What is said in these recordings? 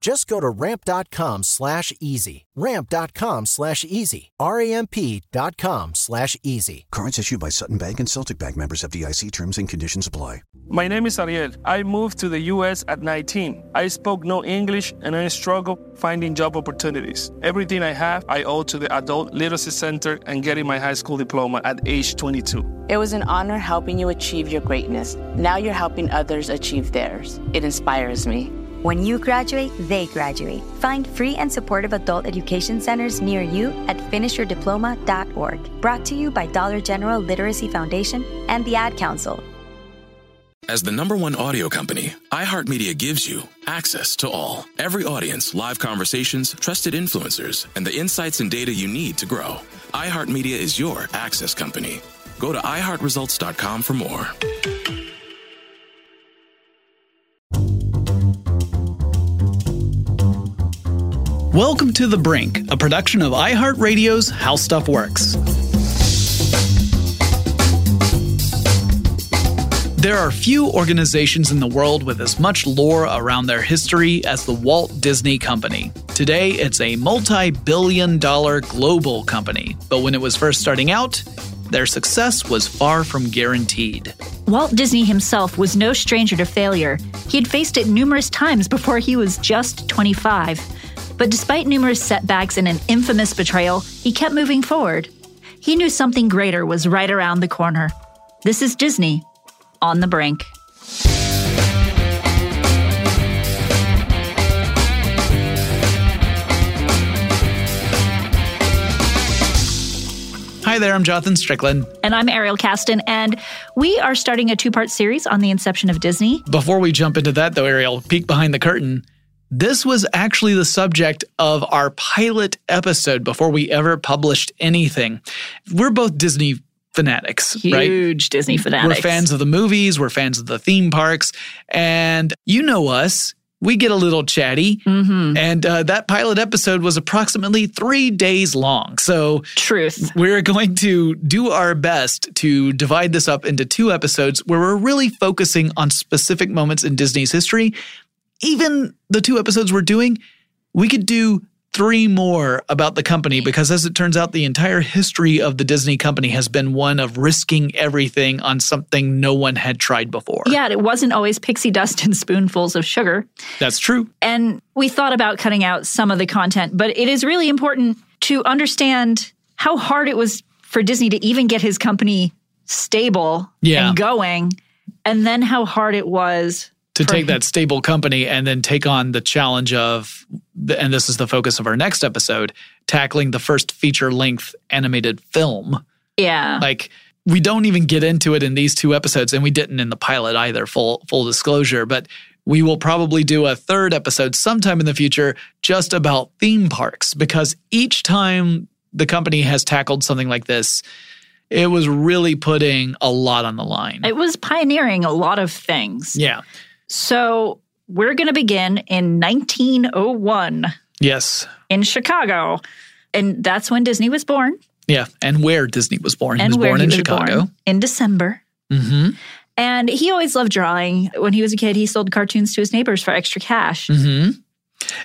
Just go to ramp.com slash easy. Ramp.com slash easy. R-A-M-P.com slash easy. Cards issued by Sutton Bank and Celtic Bank members FDIC terms and conditions apply. My name is Ariel. I moved to the US at 19. I spoke no English and I struggled finding job opportunities. Everything I have, I owe to the Adult Literacy Center and getting my high school diploma at age 22. It was an honor helping you achieve your greatness. Now you're helping others achieve theirs. It inspires me. When you graduate, they graduate. Find free and supportive adult education centers near you at finishyourdiploma.org. Brought to you by Dollar General Literacy Foundation and the Ad Council. As the number one audio company, iHeartMedia gives you access to all. Every audience, live conversations, trusted influencers, and the insights and data you need to grow. iHeartMedia is your access company. Go to iHeartResults.com for more. Welcome to The Brink, a production of iHeartRadio's How Stuff Works. There are few organizations in the world with as much lore around their history as the Walt Disney Company. Today, it's a multi billion dollar global company, but when it was first starting out, their success was far from guaranteed. Walt Disney himself was no stranger to failure. He had faced it numerous times before he was just 25. But despite numerous setbacks and an infamous betrayal, he kept moving forward. He knew something greater was right around the corner. This is Disney on the brink. Hi there, I'm Jonathan Strickland. And I'm Ariel Casten, and we are starting a two part series on the inception of Disney. Before we jump into that, though, Ariel, peek behind the curtain. This was actually the subject of our pilot episode before we ever published anything. We're both Disney fanatics, Huge right? Huge Disney fanatics. We're fans of the movies, we're fans of the theme parks, and you know us. We get a little chatty, mm-hmm. and uh, that pilot episode was approximately three days long. So, truth. We're going to do our best to divide this up into two episodes where we're really focusing on specific moments in Disney's history even the two episodes we're doing, we could do three more about the company because, as it turns out, the entire history of the Disney company has been one of risking everything on something no one had tried before. Yeah, it wasn't always pixie dust and spoonfuls of sugar. That's true. And we thought about cutting out some of the content, but it is really important to understand how hard it was for Disney to even get his company stable yeah. and going, and then how hard it was to take that stable company and then take on the challenge of and this is the focus of our next episode tackling the first feature length animated film yeah like we don't even get into it in these two episodes and we didn't in the pilot either full full disclosure but we will probably do a third episode sometime in the future just about theme parks because each time the company has tackled something like this it was really putting a lot on the line. It was pioneering a lot of things. Yeah. So we're going to begin in 1901. Yes. In Chicago. And that's when Disney was born. Yeah. And where Disney was born. And he was born he in was Chicago. Born in December. Mm-hmm. And he always loved drawing. When he was a kid, he sold cartoons to his neighbors for extra cash. Mm-hmm.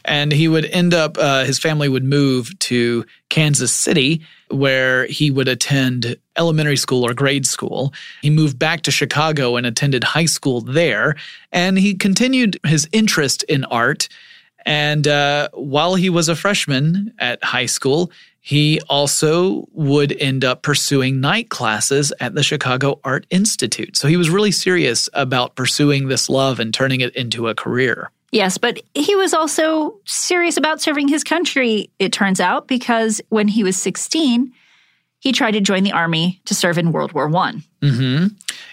And he would end up, uh, his family would move to Kansas City, where he would attend elementary school or grade school. He moved back to Chicago and attended high school there. And he continued his interest in art. And uh, while he was a freshman at high school, He also would end up pursuing night classes at the Chicago Art Institute. So he was really serious about pursuing this love and turning it into a career. Yes, but he was also serious about serving his country, it turns out, because when he was 16, he tried to join the army to serve in World War One. Mm-hmm.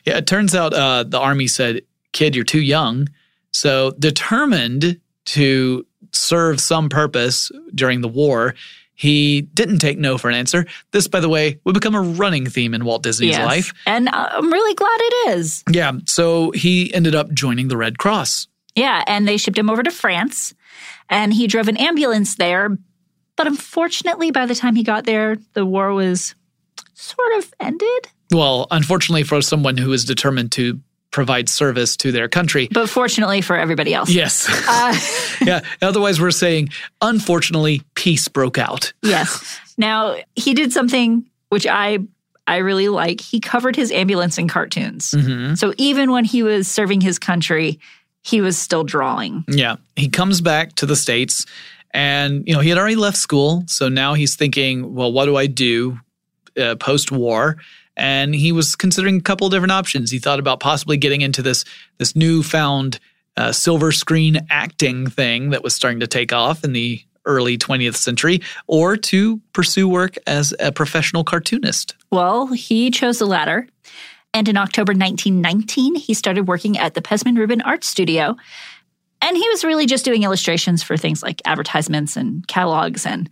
Yeah, it turns out uh, the army said, "Kid, you're too young." So determined to serve some purpose during the war, he didn't take no for an answer. This, by the way, would become a running theme in Walt Disney's Yes. life. And I'm really glad it is. Yeah, so he ended up joining the Red Cross. Yeah, and they shipped him over to France, and he drove an ambulance there. But unfortunately, by the time he got there, the war was sort of ended. Well, unfortunately for someone who is determined to provide service to their country. But fortunately for everybody else. Yes. Uh, yeah. Otherwise, we're saying, unfortunately, peace broke out. yes. Now he did something which I I really like. He covered his ambulance in cartoons. Mhm. So even when he was serving his country, he was still drawing. Yeah. He comes back to the States and, you know, he had already left school. So now he's thinking, well, what do I do uh, post war? And he was considering a couple different options. He thought about possibly getting into this, this newfound uh, silver screen acting thing that was starting to take off in the early 20th century, or to pursue work as a professional cartoonist. Well, he chose the latter. And in October 1919, he started working at the Pesmen-Rubin Art Studio. And he was really just doing illustrations for things like advertisements and catalogs and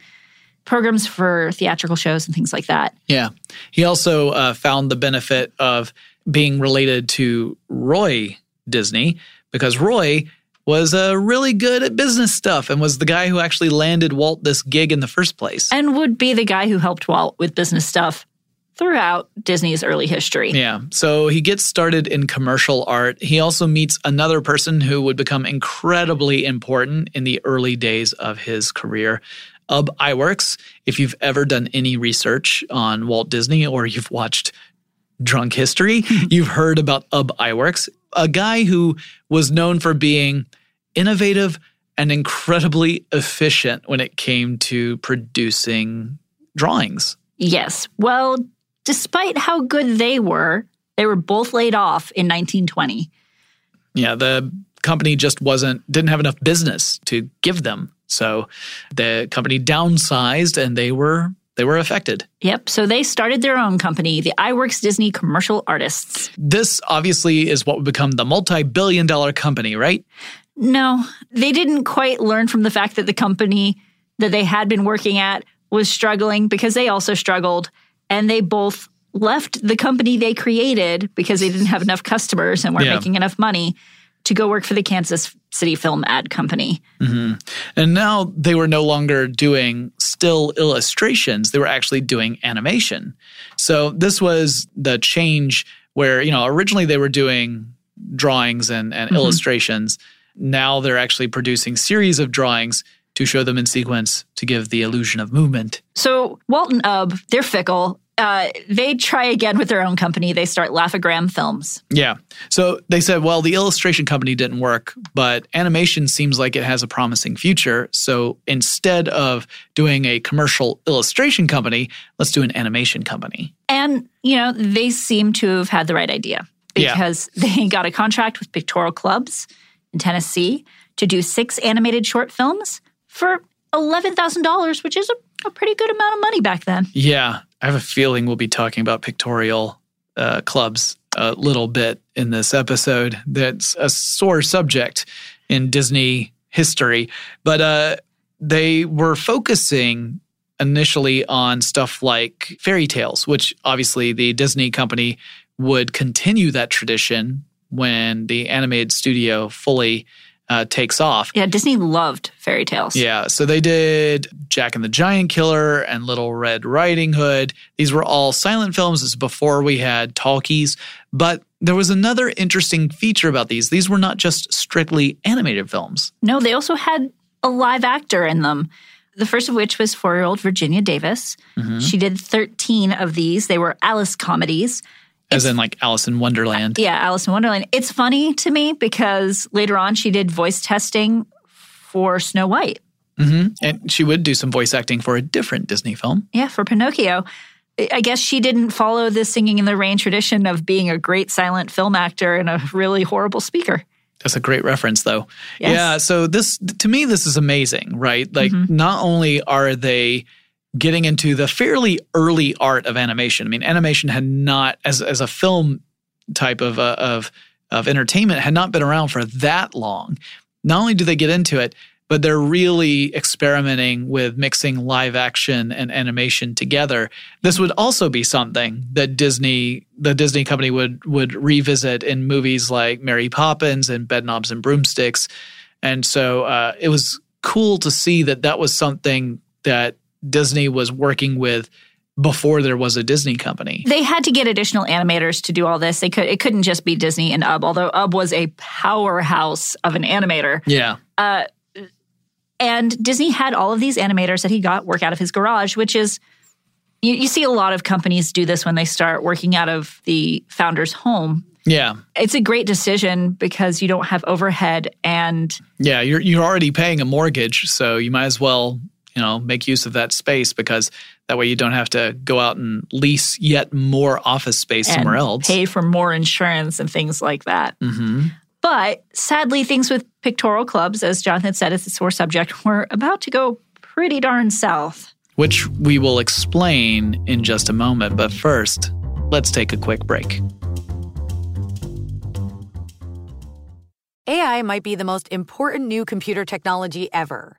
programs for theatrical shows and things like that. Yeah. He also uh, found the benefit of being related to Roy Disney because Roy was uh, really good at business stuff and was the guy who actually landed Walt this gig in the first place. And would be the guy who helped Walt with business stuff throughout Disney's early history. Yeah. So he gets started in commercial art. He also meets another person who would become incredibly important in the early days of his career. Ub Iwerks. If you've ever done any research on Walt Disney or you've watched Drunk History, you've heard about Ub Iwerks, a guy who was known for being innovative and incredibly efficient when it came to producing drawings. Yes. Well, despite how good they were, they were both laid off in 1920. Yeah, the company just wasn't didn't have enough business to give them. So the company downsized and they were they were affected. Yep. So they started their own company, the Iwerks Disney Commercial Artists. This obviously is what would become the multi-billion dollar company, right? No, they didn't quite learn from the fact that the company that they had been working at was struggling because they also struggled. And they both left the company they created because they didn't have enough customers and weren't Yeah. making enough money to go work for the Kansas City Film Ad Company. hmm And now they were no longer doing still illustrations, they were actually doing animation. So this was the change where, you know, originally they were doing drawings and, and Mhm. illustrations. Now they're actually producing series of drawings to show them in sequence to give the illusion of movement. So Walt and Ub, they're fickle. Uh, they try again with their own company. They start Laugh-O-Gram Films. Yeah. So they said, well, the illustration company didn't work, but animation seems like it has a promising future. So instead of doing a commercial illustration company, let's do an animation company. And, you know, they seem to have had the right idea Yeah. because they got a contract with Pictorial Clubs in Tennessee to do six animated short films for $11,000, which is a, a pretty good amount of money back then. Yeah. I have a feeling we'll be talking about pictorial uh, clubs a little bit in this episode. That's a sore subject in Disney history. But uh, they were focusing initially on stuff like fairy tales, which obviously the Disney company would continue that tradition when the animated studio fully uh, takes off. Yeah, Disney loved fairy tales. Yeah, so they did Jack and the Giant Killer and Little Red Riding Hood. These were all silent films. This is before we had talkies. But there was another interesting feature about these. These were not just strictly animated films. No, they also had a live actor in them. The first of which was four year old Virginia Davis. Mhm. She did 13 of these. They were Alice comedies. As in like Alice in Wonderland. Yeah, Alice in Wonderland. It's funny to me because later on she did voice testing for Snow White. Mm-hmm. And she would do some voice acting for a different Disney film. Yeah, for Pinocchio. I guess she didn't follow the singing in the rain tradition of being a great silent film actor and a really horrible speaker. That's a great reference, though. Yes. Yeah. So this, to me, this is amazing, right? Like, not only are they getting into the fairly early art of animation. I mean, animation had not, as as a film type of uh, of of entertainment, had not been around for that long. Not only do they get into it, but they're really experimenting with mixing live action and animation together. This would also be something that Disney, the Disney company, would would revisit in movies like Mary Poppins and Bedknobs and Broomsticks, and so uh, it was cool to see that that was something that Disney was working with before there was a Disney company. They had to get additional animators to do all this. They could it couldn't just be Disney and Ub, although Ub was a powerhouse of an animator. Yeah. Uh, And Disney had all of these animators that he got work out of his garage, which is you, you see a lot of companies do this when they start working out of the founder's home. Yeah. It's a great decision because you don't have overhead and Yeah, you're you're already paying a mortgage, so you might as well, you know, make use of that space because that way you don't have to go out and lease yet more office space and somewhere else. pay for more insurance and things like that. hmm But sadly, things with Pictorial Clubs, as Jonathan said, it's a sore subject, were about to go pretty darn south. Which we will explain in just a moment, but first, let's take a quick break. AI might be the most important new computer technology ever.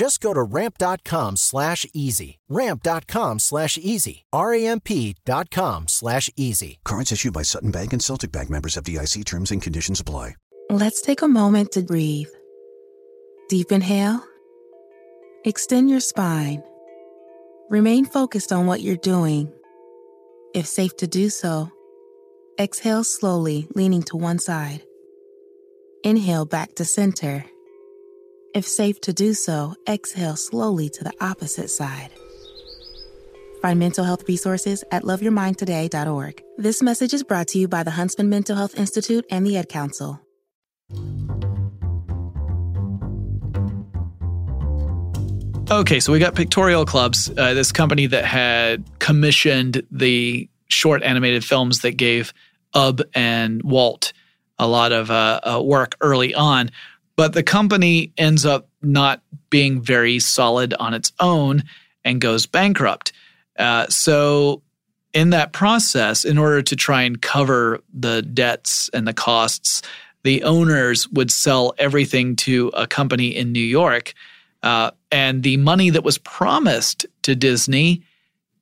Just go to ramp.com slash easy. Ramp.com slash easy. R-A-M-P dot com slash easy. Cards issued by Sutton Bank and Celtic Bank members FDIC terms and conditions apply. Let's take a moment to breathe. Deep inhale. Extend your spine. Remain focused on what you're doing. If safe to do so, exhale slowly, leaning to one side. Inhale back to center. If safe to do so, exhale slowly to the opposite side. Find mental health resources at loveyourmindtoday.org. This message is brought to you by the Huntsman Mental Health Institute and the Ad Council. Okay, so we got Pictorial Clubs, uh, this company that had commissioned the short animated films that gave Ub and Walt a lot of uh, uh, work early on. But the company ends up not being very solid on its own and goes bankrupt. Uh, so, in that process, in order to try and cover the debts and the costs, the owners would sell everything to a company in New York. Uh, and the money that was promised to Disney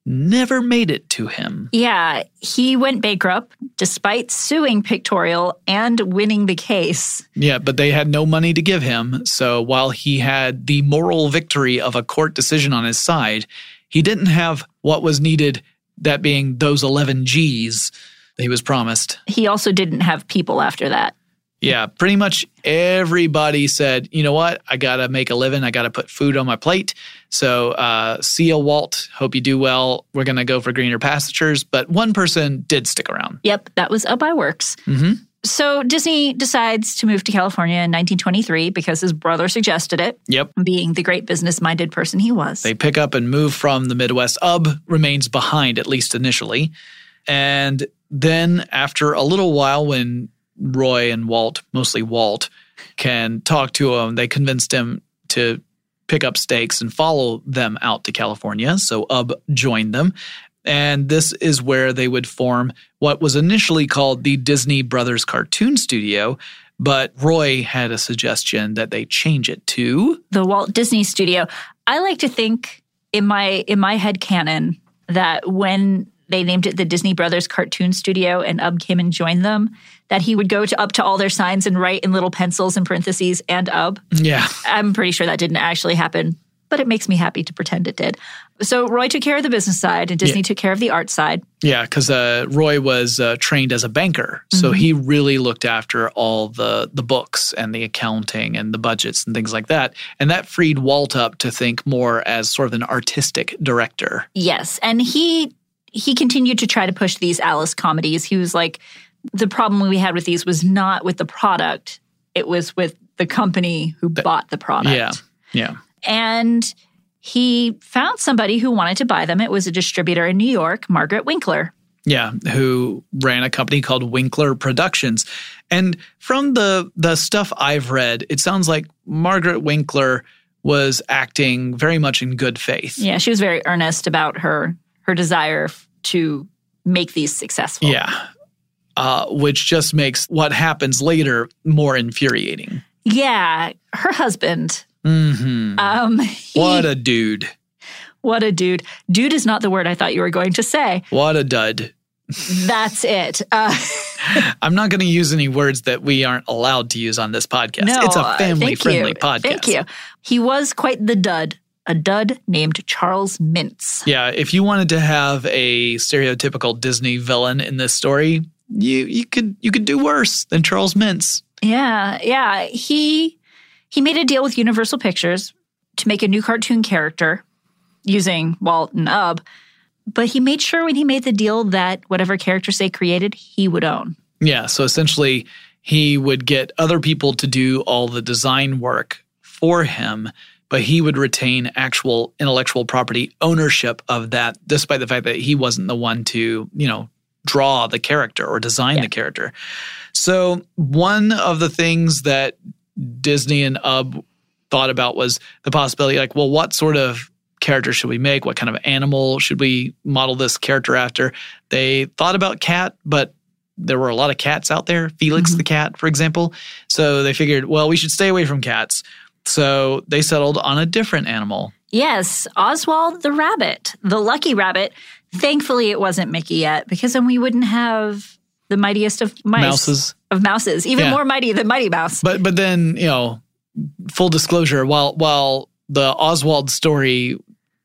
never made it to him. Yeah, he went bankrupt despite suing Pictorial and winning the case. Yeah, but they had no money to give him. So while he had the moral victory of a court decision on his side, he didn't have what was needed, that being those 11 G's he was promised. He also didn't have people after that. Yeah, pretty much everybody said, you know what? I got to make a living. I got to put food on my plate. So, uh, see you, Walt. Hope you do well. We're going to go for greener pastures. But one person did stick around. Yep, that was Ub Iwerks. Mm-hmm. So, Disney decides to move to California in 1923 because his brother suggested it. Yep. Being the great business minded person he was. They pick up and move from the Midwest. Ub remains behind, at least initially. And then, after a little while, when Roy and Walt, mostly Walt, can talk to him. They convinced him to pick up stakes and follow them out to California. So Ub joined them. And this is where they would form what was initially called the Disney Brothers Cartoon Studio. But Roy had a suggestion that they change it to the Walt Disney Studio. I like to think in my in my head canon that when they named it the Disney Brothers Cartoon Studio and Ub came and joined them, that he would go to up to all their signs and write in little pencils and parentheses and Ub. Yeah. I'm pretty sure that didn't actually happen, but it makes me happy to pretend it did. So Roy took care of the business side and Disney yeah. took care of the art side. Yeah, because uh, Roy was uh, trained as a banker, so mm-hmm. he really looked after all the the books and the accounting and the budgets and things like that, and that freed Walt up to think more as sort of an artistic director. Yes, and he he continued to try to push these Alice comedies. He was like, the problem we had with these was not with the product, it was with the company who the, bought the product. Yeah. Yeah. And he found somebody who wanted to buy them. It was a distributor in New York, Margaret Winkler. Yeah, who ran a company called Winkler Productions. And from the the stuff I've read, it sounds like Margaret Winkler was acting very much in good faith. Yeah, she was very earnest about her her desire to make these successful. Yeah. Uh, which just makes what happens later more infuriating. Yeah. Her husband. Mm-hmm. Um, he, what a dude. What a dude. Dude is not the word I thought you were going to say. What a dud. That's it. Uh, I'm not going to use any words that we aren't allowed to use on this podcast. No, it's a family friendly podcast. Thank you. He was quite the dud a dud named Charles Mintz. Yeah, if you wanted to have a stereotypical Disney villain in this story, you you could you could do worse than Charles Mintz. Yeah, yeah. He he made a deal with Universal Pictures to make a new cartoon character using Walt and Ub, but he made sure when he made the deal that whatever characters they created, he would own. Yeah, so essentially he would get other people to do all the design work for him but he would retain actual intellectual property ownership of that, despite the fact that he wasn't the one to, you know, draw the character or design yeah. the character. So, one of the things that Disney and Ub thought about was the possibility like, well, what sort of character should we make? What kind of animal should we model this character after? They thought about cat, but there were a lot of cats out there, Felix mm-hmm. the cat, for example. So they figured, well, we should stay away from cats. So they settled on a different animal. Yes, Oswald the rabbit, the lucky rabbit. Thankfully, it wasn't Mickey yet because then we wouldn't have the mightiest of mice. Mouses. Of mouses, even yeah. more mighty than Mighty Mouse. But but then, you know, full disclosure, while while the Oswald story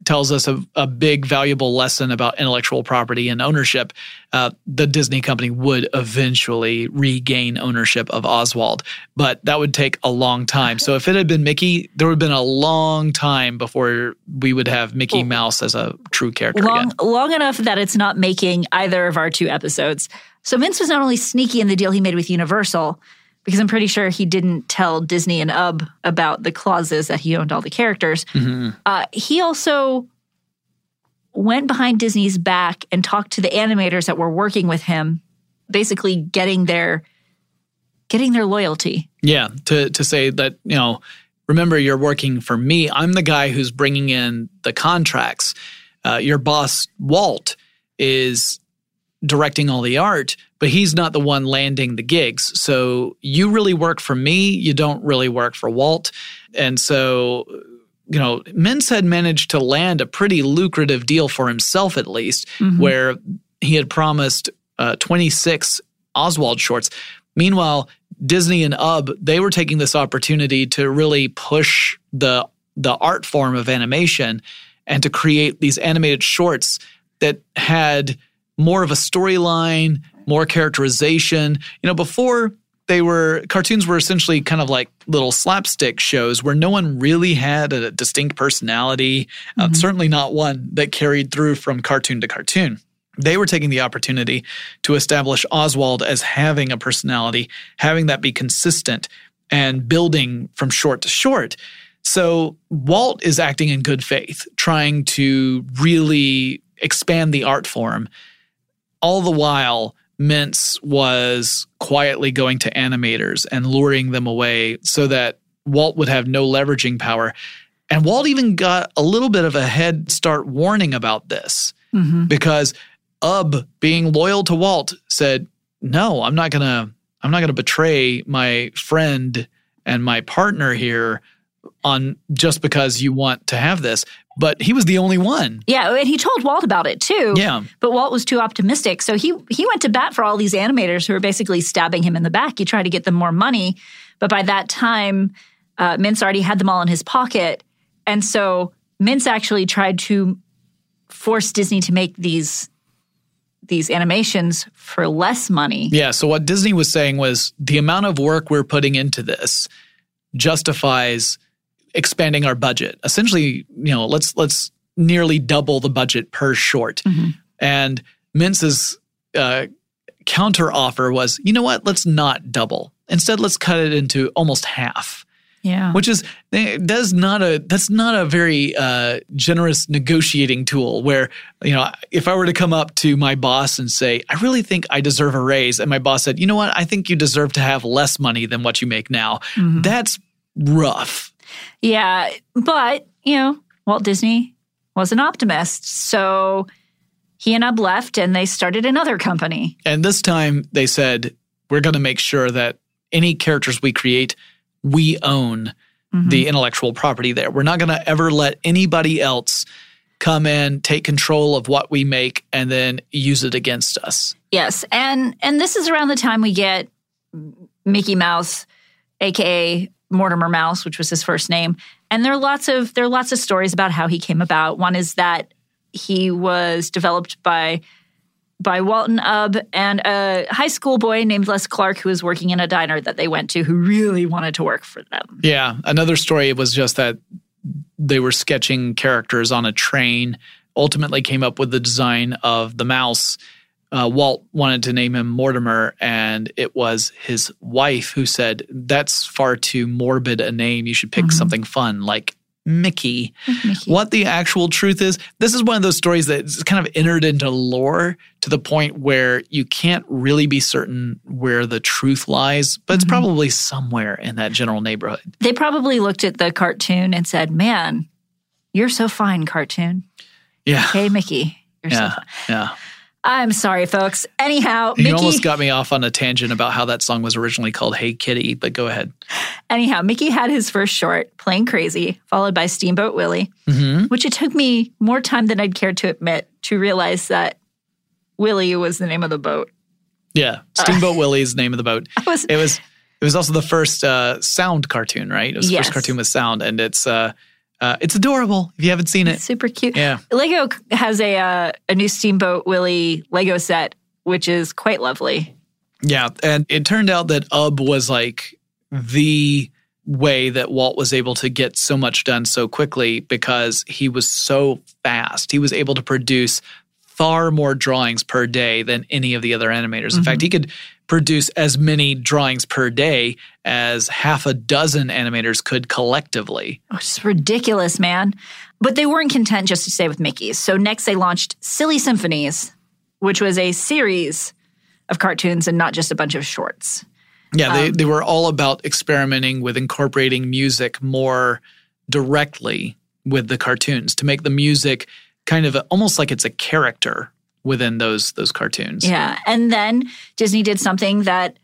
tells us a, a big, valuable lesson about intellectual property and ownership, uh, the Disney company would eventually regain ownership of Oswald. But that would take a long time. So if it had been Mickey, there would have been a long time before we would have Mickey Mouse as a true character long, again. Long enough that it's not making either of our two episodes. So Mintz was not only sneaky in the deal he made with Universal, because I'm pretty sure he didn't tell Disney and Ub about the clauses that he owned all the characters. Mm-hmm. Uh, he also went behind Disney's back and talked to the animators that were working with him, basically getting their getting their loyalty. Yeah, to to say that you know, remember you're working for me. I'm the guy who's bringing in the contracts. Uh, your boss Walt is directing all the art, but he's not the one landing the gigs. So you really work for me. You don't really work for Walt. And so you know, Mintz had managed to land a pretty lucrative deal for himself, at least, Mhm. where he had promised uh, 26 Oswald shorts. Meanwhile, Disney and Ub, they were taking this opportunity to really push the the art form of animation and to create these animated shorts that had more of a storyline, more characterization. You know, before they were cartoons were essentially kind of like little slapstick shows where no one really had a distinct personality, uh, certainly not one that carried through from cartoon to cartoon. They were taking the opportunity to establish Oswald as having a personality, having that be consistent and building from short to short. So Walt is acting in good faith, trying to really expand the art form. All the while, Mintz was quietly going to animators and luring them away so that Walt would have no leveraging power. And Walt even got a little bit of a head start warning about this Mhm. because Ub, being loyal to Walt, said, "No, I'm not gonna. I'm not gonna betray my friend and my partner here on just because you want to have this." But he was the only one. Yeah, and he told Walt about it too. Yeah. But Walt was too optimistic. So he he went to bat for all these animators who were basically stabbing him in the back. He tried to get them more money. But by that time, uh, Mintz already had them all in his pocket. And so Mintz actually tried to force Disney to make these these animations for less money. Yeah. So what Disney was saying was the amount of work we're putting into this justifies expanding our budget. Essentially, you know, let's let's nearly double the budget per short. And Mintz's uh, counter offer was, you know what? Let's not double. Instead, let's cut it into almost half. Yeah. Which is that's not a that's not a very uh, generous negotiating tool. Where you know if I were to come up to my boss and say I really think I deserve a raise, and my boss said, you know what, I think you deserve to have less money than what you make now. That's rough. Yeah, but you know, Walt Disney was an optimist, so he and Ub left, and they started another company. And this time they said we're going to make sure that any characters we create, we own mm-hmm. the intellectual property there. We're not going to ever let anybody else come in, take control of what we make, and then use it against us. Yes, and and this is around the time we get Mickey Mouse, aka Mortimer Mouse, which was his first name. And there are lots of there are lots of stories about how he came about. One is that he was developed by by Walton Ub and a high school boy named Les Clark who was working in a diner that they went to who really wanted to work for them. Yeah. Another story was just that they were sketching characters on a train, ultimately came up with the design of the mouse. Uh, Walt wanted to name him Mortimer, and it was his wife who said, That's far too morbid a name. You should pick something fun like Mickey. What the actual truth is, this is one of those stories that's kind of entered into lore to the point where you can't really be certain where the truth lies, but it's probably somewhere in that general neighborhood. They probably looked at the cartoon and said, "Man, you're so fine, cartoon. Yeah. Hey, Mickey, you're so Yeah. fine." Yeah. I'm sorry, folks. Anyhow, You Mickey. almost got me off on a tangent about how that song was originally called Hey Kitty, but go ahead. Anyhow, Mickey had his first short, "Plane Crazy, followed by Steamboat Willie, Mm-hmm. which it took me more time than I'd care to admit to realize that Willie was the name of the boat. Yeah. Steamboat Willie is the name of the boat. was- it was it was also the first uh, sound cartoon, right? It was the Yes. first cartoon with sound, and it's uh, uh, it's adorable if you haven't seen it. Super cute. Yeah. Lego has a uh, a new Steamboat Willie Lego set, which is quite lovely. Yeah, and it turned out that Ub was like the way that Walt was able to get so much done so quickly because he was so fast. He was able to produce far more drawings per day than any of the other animators. In fact, he could produce as many drawings per day as half a dozen animators could collectively. Oh, it's ridiculous, man. But they weren't content just to stay with Mickey's. So next they launched Silly Symphonies, which was a series of cartoons and not just a bunch of shorts. Yeah, they, um, they were all about experimenting with incorporating music more directly with the cartoons to make the music kind of a, almost like it's a character within those those cartoons. Yeah. And then Disney did something that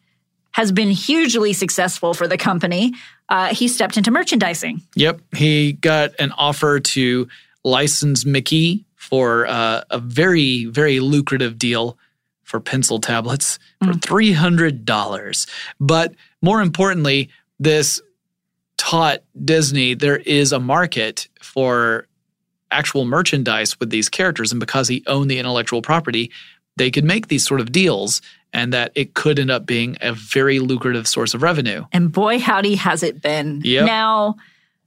has been hugely successful for the company, uh, he stepped into merchandising. Yep. He got an offer to license Mickey for uh, a very, very lucrative deal for pencil tablets for $300. But more importantly, this taught Disney there is a market for actual merchandise with these characters. And because he owned the intellectual property, they could make these sort of deals and that it could end up being a very lucrative source of revenue. And boy, howdy, has it been. Yep. Now,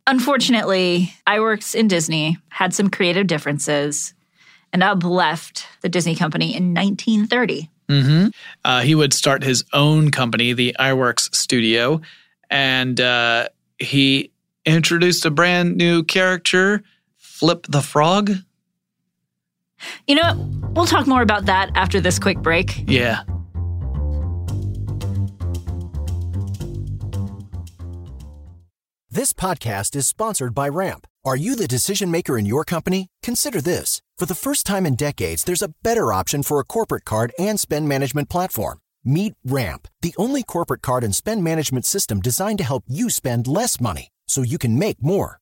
unfortunately, Iwerks and Disney had some creative differences, and Ub left the Disney company in 1930. Mm-hmm. Uh, he would start his own company, the Iwerks Studio, and uh, he introduced a brand new character, Flip the Frog. You know what? We'll talk more about that after this quick break. Yeah. This podcast is sponsored by Ramp. Are you the decision maker in your company? Consider this. For the first time in decades, there's a better option for a corporate card and spend management platform. Meet Ramp, the only corporate card and spend management system designed to help you spend less money so you can make more.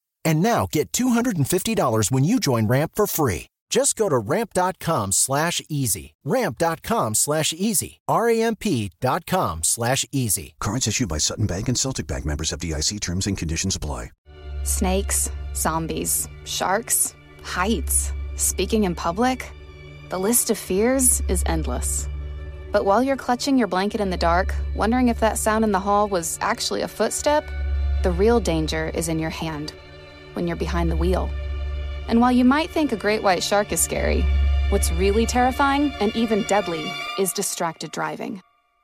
And now get $250 when you join Ramp for free. Just go to ramp.com slash easy. Ramp.com slash easy. R-A-M-P dot com slash easy. Cards issued by Sutton Bank and Celtic Bank members FDIC terms and conditions apply. Snakes, zombies, sharks, heights, speaking in public. The list of fears is endless. But while you're clutching your blanket in the dark, wondering if that sound in the hall was actually a footstep, the real danger is in your hand when you're behind the wheel. And while you might think a great white shark is scary, what's really terrifying and even deadly is distracted driving.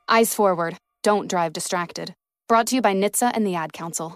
Eyes forward, don't drive distracted. Brought to you by NHTSA and the Ad Council.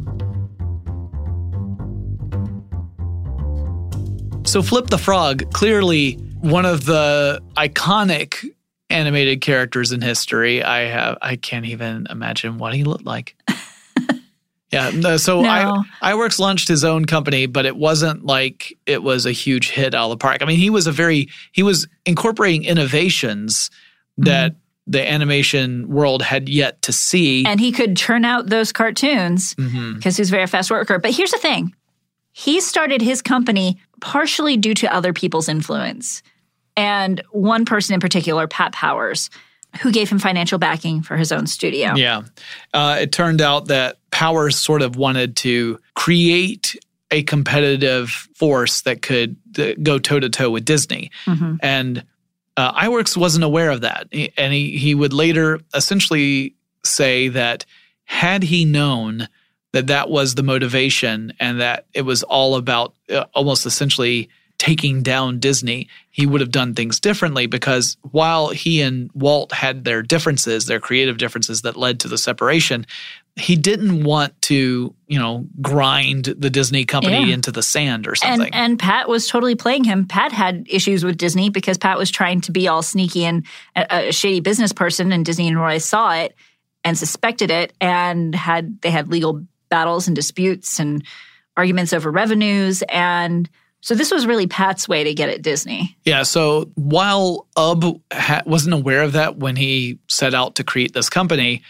So Flip the Frog, clearly one of the iconic animated characters in history. I have I can't even imagine what he looked like. yeah, no, so No. I Iwerks launched his own company, but it wasn't like it was a huge hit out of the park. I mean, he was a very he was incorporating innovations mm-hmm. that the animation world had yet to see. And he could turn out those cartoons mm-hmm. because he's a very fast worker. But here's the thing he started his company partially due to other people's influence. And one person in particular, Pat Powers, who gave him financial backing for his own studio. Yeah. Uh, it turned out that Powers sort of wanted to create a competitive force that could uh, go toe to toe with Disney. Mhm. And uh, Iwerks wasn't aware of that. He- And he, he would later essentially say that had he known that that was the motivation and that it was all about uh, almost essentially taking down Disney, he would have done things differently because while he and Walt had their differences, their creative differences that led to the separation, he didn't want to, you know, grind the Disney company Yeah. into the sand or something. And and Pat was totally playing him. Pat had issues with Disney because Pat was trying to be all sneaky and a, a shady business person, and Disney and Roy saw it and suspected it, and had they had legal battles and disputes and arguments over revenues, and so this was really Pat's way to get at Disney. Yeah. So while Ub ha- wasn't aware of that when he set out to create this company,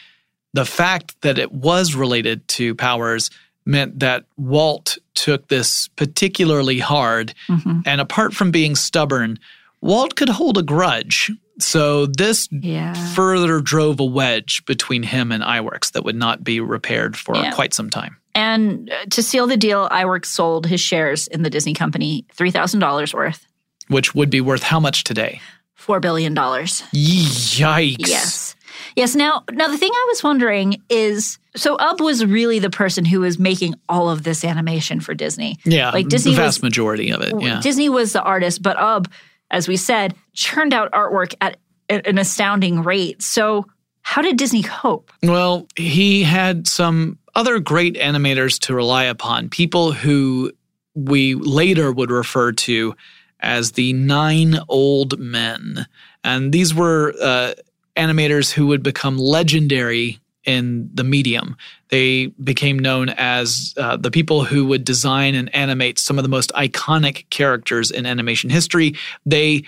the fact that it was related to Powers meant that Walt took this particularly hard. Mm-hmm. And apart from being stubborn, Walt could hold a grudge. So this Yeah. further drove a wedge between him and Iwerks that would not be repaired for Yeah. quite some time. And uh, to seal the deal, Iwerks sold his shares in the Disney company, $3,000 worth, Which would be worth how much today? $4 billion. Yikes. Yes. Yes. Now, now the thing I was wondering is so Ub was really the person who was making all of this animation for Disney. Yeah. Like Disney the vast was, majority of it. Yeah. Disney was the artist, but Ub, as we said, churned out artwork at an astounding rate. So how did Disney cope? Well, he had some other great animators to rely upon, people who we later would refer to as the nine old men. And these were uh, animators who would become legendary in the medium. They became known as uh, the people who would design and animate some of the most iconic characters in animation history. They,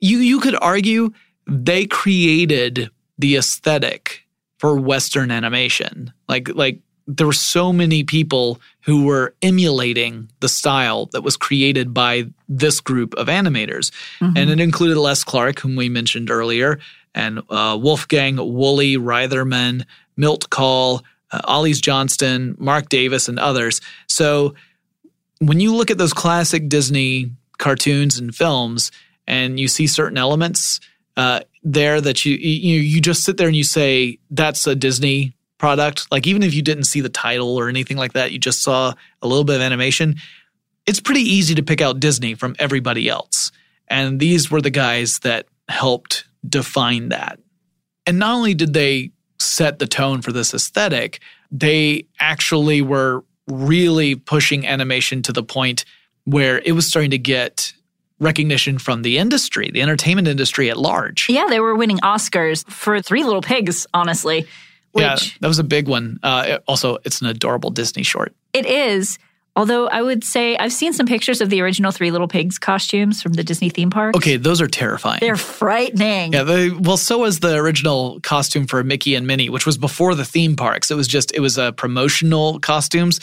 you, you could argue, they created the aesthetic for Western animation. Like, like there were so many people who were emulating the style that was created by this group of animators. Mm-hmm. And it included Les Clark, whom we mentioned earlier, and uh, Wolfgang Woolie Reitherman, Milt Kahl, uh, Ollie's Johnston, Marc Davis, and others. So when you look at those classic Disney cartoons and films and you see certain elements uh, there that you, you you just sit there and you say that's a Disney product. Like even if you didn't see the title or anything like that, you just saw a little bit of animation. It's pretty easy to pick out Disney from everybody else. And these were the guys that helped define that. And not only did they set the tone for this aesthetic, they actually were really pushing animation to the point where it was starting to get recognition from the industry, the entertainment industry at large. Yeah, they were winning Oscars for Three Little Pigs, honestly. Which yeah, that was a big one. Uh, also, it's an adorable Disney short. It is. Although I would say I've seen some pictures of the original Three Little Pigs costumes from the Disney theme park. Okay, those are terrifying. They're frightening. Yeah, they, well, so was the original costume for Mickey and Minnie, which was before the theme parks. It was just it was a promotional costumes,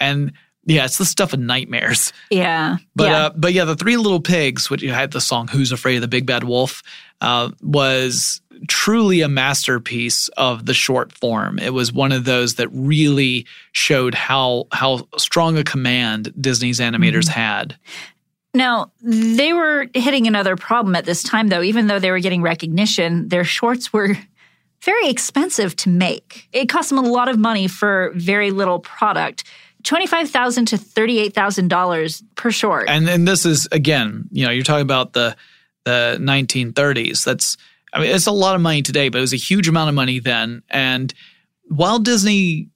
and yeah, it's the stuff of nightmares. Yeah, but yeah. Uh, but yeah, the Three Little Pigs, which had the song "Who's Afraid of the Big Bad Wolf," uh, was truly a masterpiece of the short form. It was one of those that really showed how how strong a command Disney's animators mm-hmm. had. Now, they were hitting another problem at this time though, even though they were getting recognition, their shorts were very expensive to make. It cost them a lot of money for very little product. 25,000 to $38,000 per short. And and this is again, you know, you're talking about the the 1930s. That's I mean, it's a lot of money today, but it was a huge amount of money then. And while Disney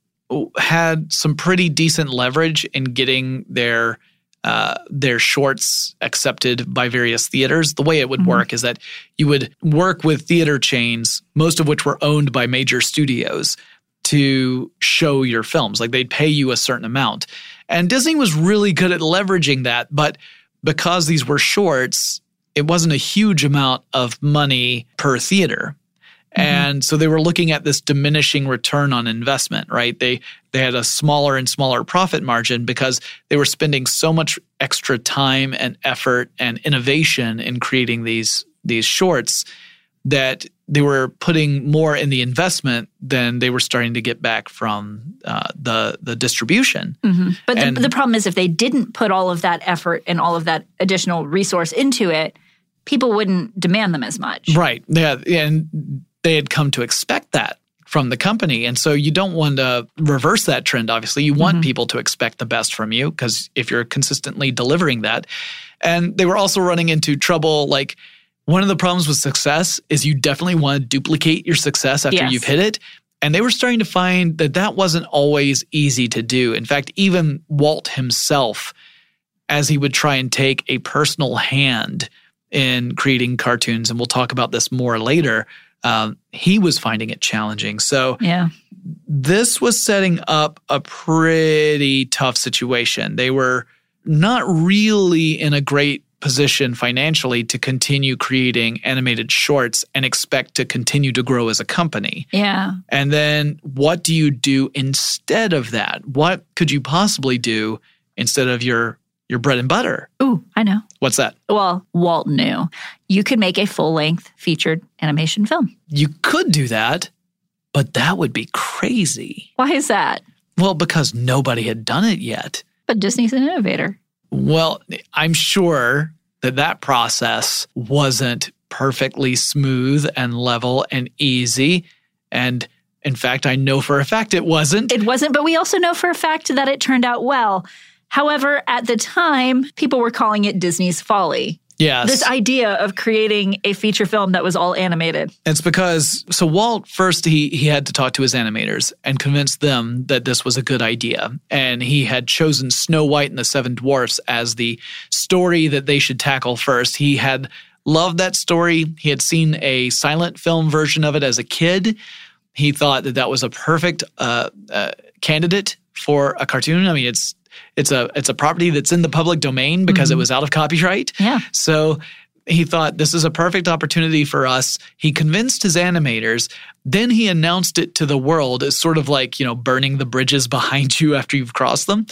had some pretty decent leverage in getting their uh, their shorts accepted by various theaters. The way it would mm-hmm. work is that you would work with theater chains, most of which were owned by major studios, to show your films. Like they'd pay you a certain amount. And Disney was really good at leveraging that. But because these were shorts, it wasn't a huge amount of money per theater. Mm-hmm. And so they were looking at this diminishing return on investment, right? They they had a smaller and smaller profit margin because they were spending so much extra time and effort and innovation in creating these these shorts that they were putting more in the investment than they were starting to get back from uh, the the distribution. Mm-hmm. But the, the problem is, if they didn't put all of that effort and all of that additional resource into it, people wouldn't demand them as much. Right. Yeah. And they had come to expect that from the company. And so you don't want to reverse that trend, obviously. You want mm-hmm. people to expect the best from you because if you're consistently delivering that. And they were also running into trouble like, one of the problems with success is you definitely want to duplicate your success after yes. you've hit it. And they were starting to find that that wasn't always easy to do. In fact, even Walt himself, as he would try and take a personal hand in creating cartoons, and we'll talk about this more later, um, he was finding it challenging. So, yeah. this was setting up a pretty tough situation. They were not really in a great position financially to continue creating animated shorts and expect to continue to grow as a company. Yeah. And then what do you do instead of that? What could you possibly do instead of your your bread and butter? Ooh, I know. What's that? Well, Walt knew. You could make a full-length featured animation film. You could do that, but that would be crazy. Why is that? Well, because nobody had done it yet. But Disney's an innovator. Well, I'm sure that that process wasn't perfectly smooth and level and easy. And in fact, I know for a fact it wasn't. It wasn't, but we also know for a fact that it turned out well. However, at the time, people were calling it Disney's folly. Yes. This idea of creating a feature film that was all animated. It's because so Walt first he he had to talk to his animators and convince them that this was a good idea. And he had chosen Snow White and the Seven Dwarfs as the story that they should tackle first. He had loved that story. He had seen a silent film version of it as a kid. He thought that that was a perfect uh, uh, candidate for a cartoon. I mean, it's it's a it's a property that's in the public domain because mm-hmm. it was out of copyright. Yeah. So he thought this is a perfect opportunity for us. He convinced his animators. Then he announced it to the world as sort of like, you know, burning the bridges behind you after you've crossed them.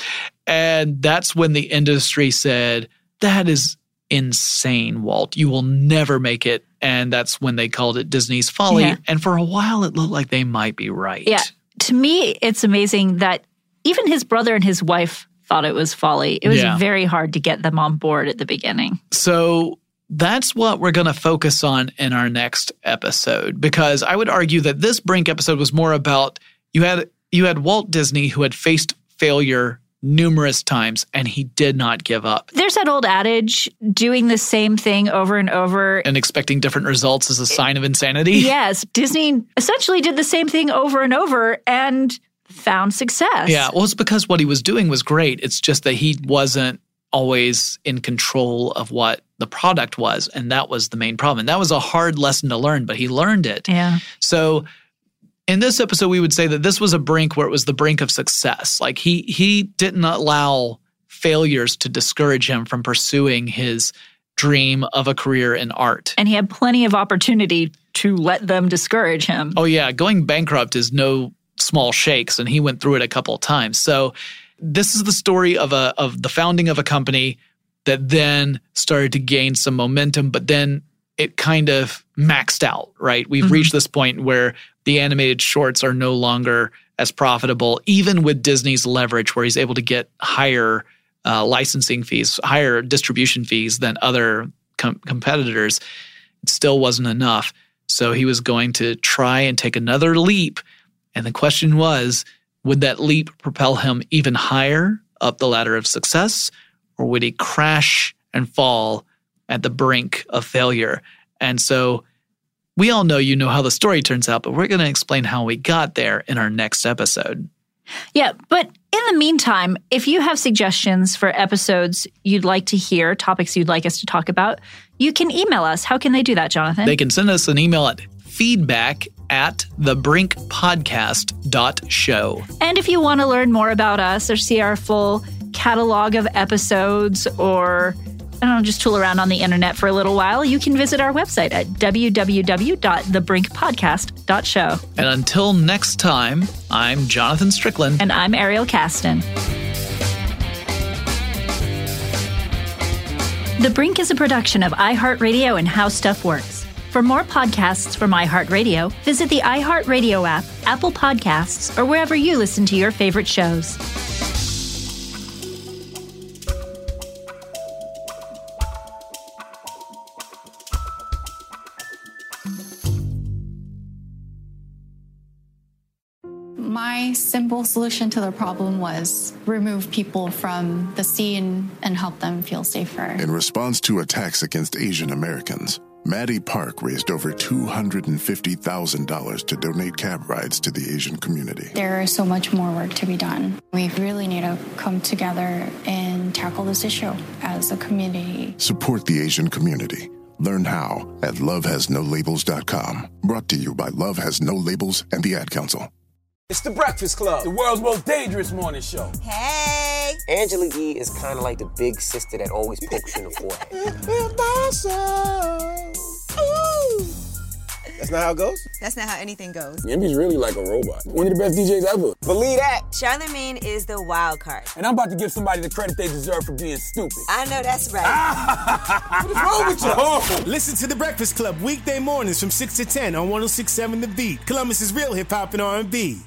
And that's when the industry said, that is insane, Walt. You will never make it. And that's when they called it Disney's Folly. Yeah. And for a while, it looked like they might be right. Yeah. To me, it's amazing that even his brother and his wife thought it was folly. It was yeah. very hard to get them on board at the beginning. So that's what we're going to focus on in our next episode because I would argue that this Brink episode was more about you had you had Walt Disney who had faced failure numerous times and he did not give up. There's that old adage doing the same thing over and over and expecting different results is a sign of insanity. Yes, Disney essentially did the same thing over and over and found success. Yeah, well, it's because what he was doing was great. It's just that he wasn't always in control of what the product was. And that was the main problem. And that was a hard lesson to learn, but he learned it. Yeah. So in this episode, we would say that this was a brink where it was the brink of success. Like he he didn't allow failures to discourage him from pursuing his dream of a career in art. And he had plenty of opportunity to let them discourage him. Oh yeah, going bankrupt is no small shakes and he went through it a couple of times. So this is the story of a of the founding of a company that then started to gain some momentum but then it kind of maxed out, right? We've mm-hmm. reached this point where the animated shorts are no longer as profitable even with Disney's leverage where he's able to get higher uh, licensing fees, higher distribution fees than other com- competitors. It still wasn't enough. So he was going to try and take another leap and the question was would that leap propel him even higher up the ladder of success, or would he crash and fall at the brink of failure? And so we all know you know how the story turns out, but we're going to explain how we got there in our next episode. Yeah, but in the meantime, if you have suggestions for episodes you'd like to hear, topics you'd like us to talk about, you can email us. How can they do that, Jonathan? They can send us an email at feedback at thebrinkpodcast.show. And if you want to learn more about us or see our full catalog of episodes or I don't know, just tool around on the internet for a little while, you can visit our website at www.thebrinkpodcast.show. And until next time, I'm Jonathan Strickland. And I'm Ariel Casten. The Brink is a production of iHeartRadio and How Stuff Works. For more podcasts from iHeartRadio, visit the iHeartRadio app, Apple Podcasts, or wherever you listen to your favorite shows. My simple solution to the problem was remove people from the scene and help them feel safer. In response to attacks against Asian Americans, Maddie Park raised over $250,000 to donate cab rides to the Asian community. There is so much more work to be done. We really need to come together and tackle this issue as a community. Support the Asian community. Learn how at lovehasnolabels.com. Brought to you by Love Has No Labels and the Ad Council. It's the Breakfast Club, the world's most dangerous morning show. Hey! Angela Yee is kind of like the big sister that always pokes you in the forehead. That's not how it goes? That's not how anything goes. Yemi's really like a robot. One of the best DJs ever. Believe that. Charlamagne is the wild card. And I'm about to give somebody the credit they deserve for being stupid. I know that's right. what is wrong with you? Oh. Listen to The Breakfast Club weekday mornings from 6 to 10 on 1067 The Beat. Columbus is real hip hop and R&B.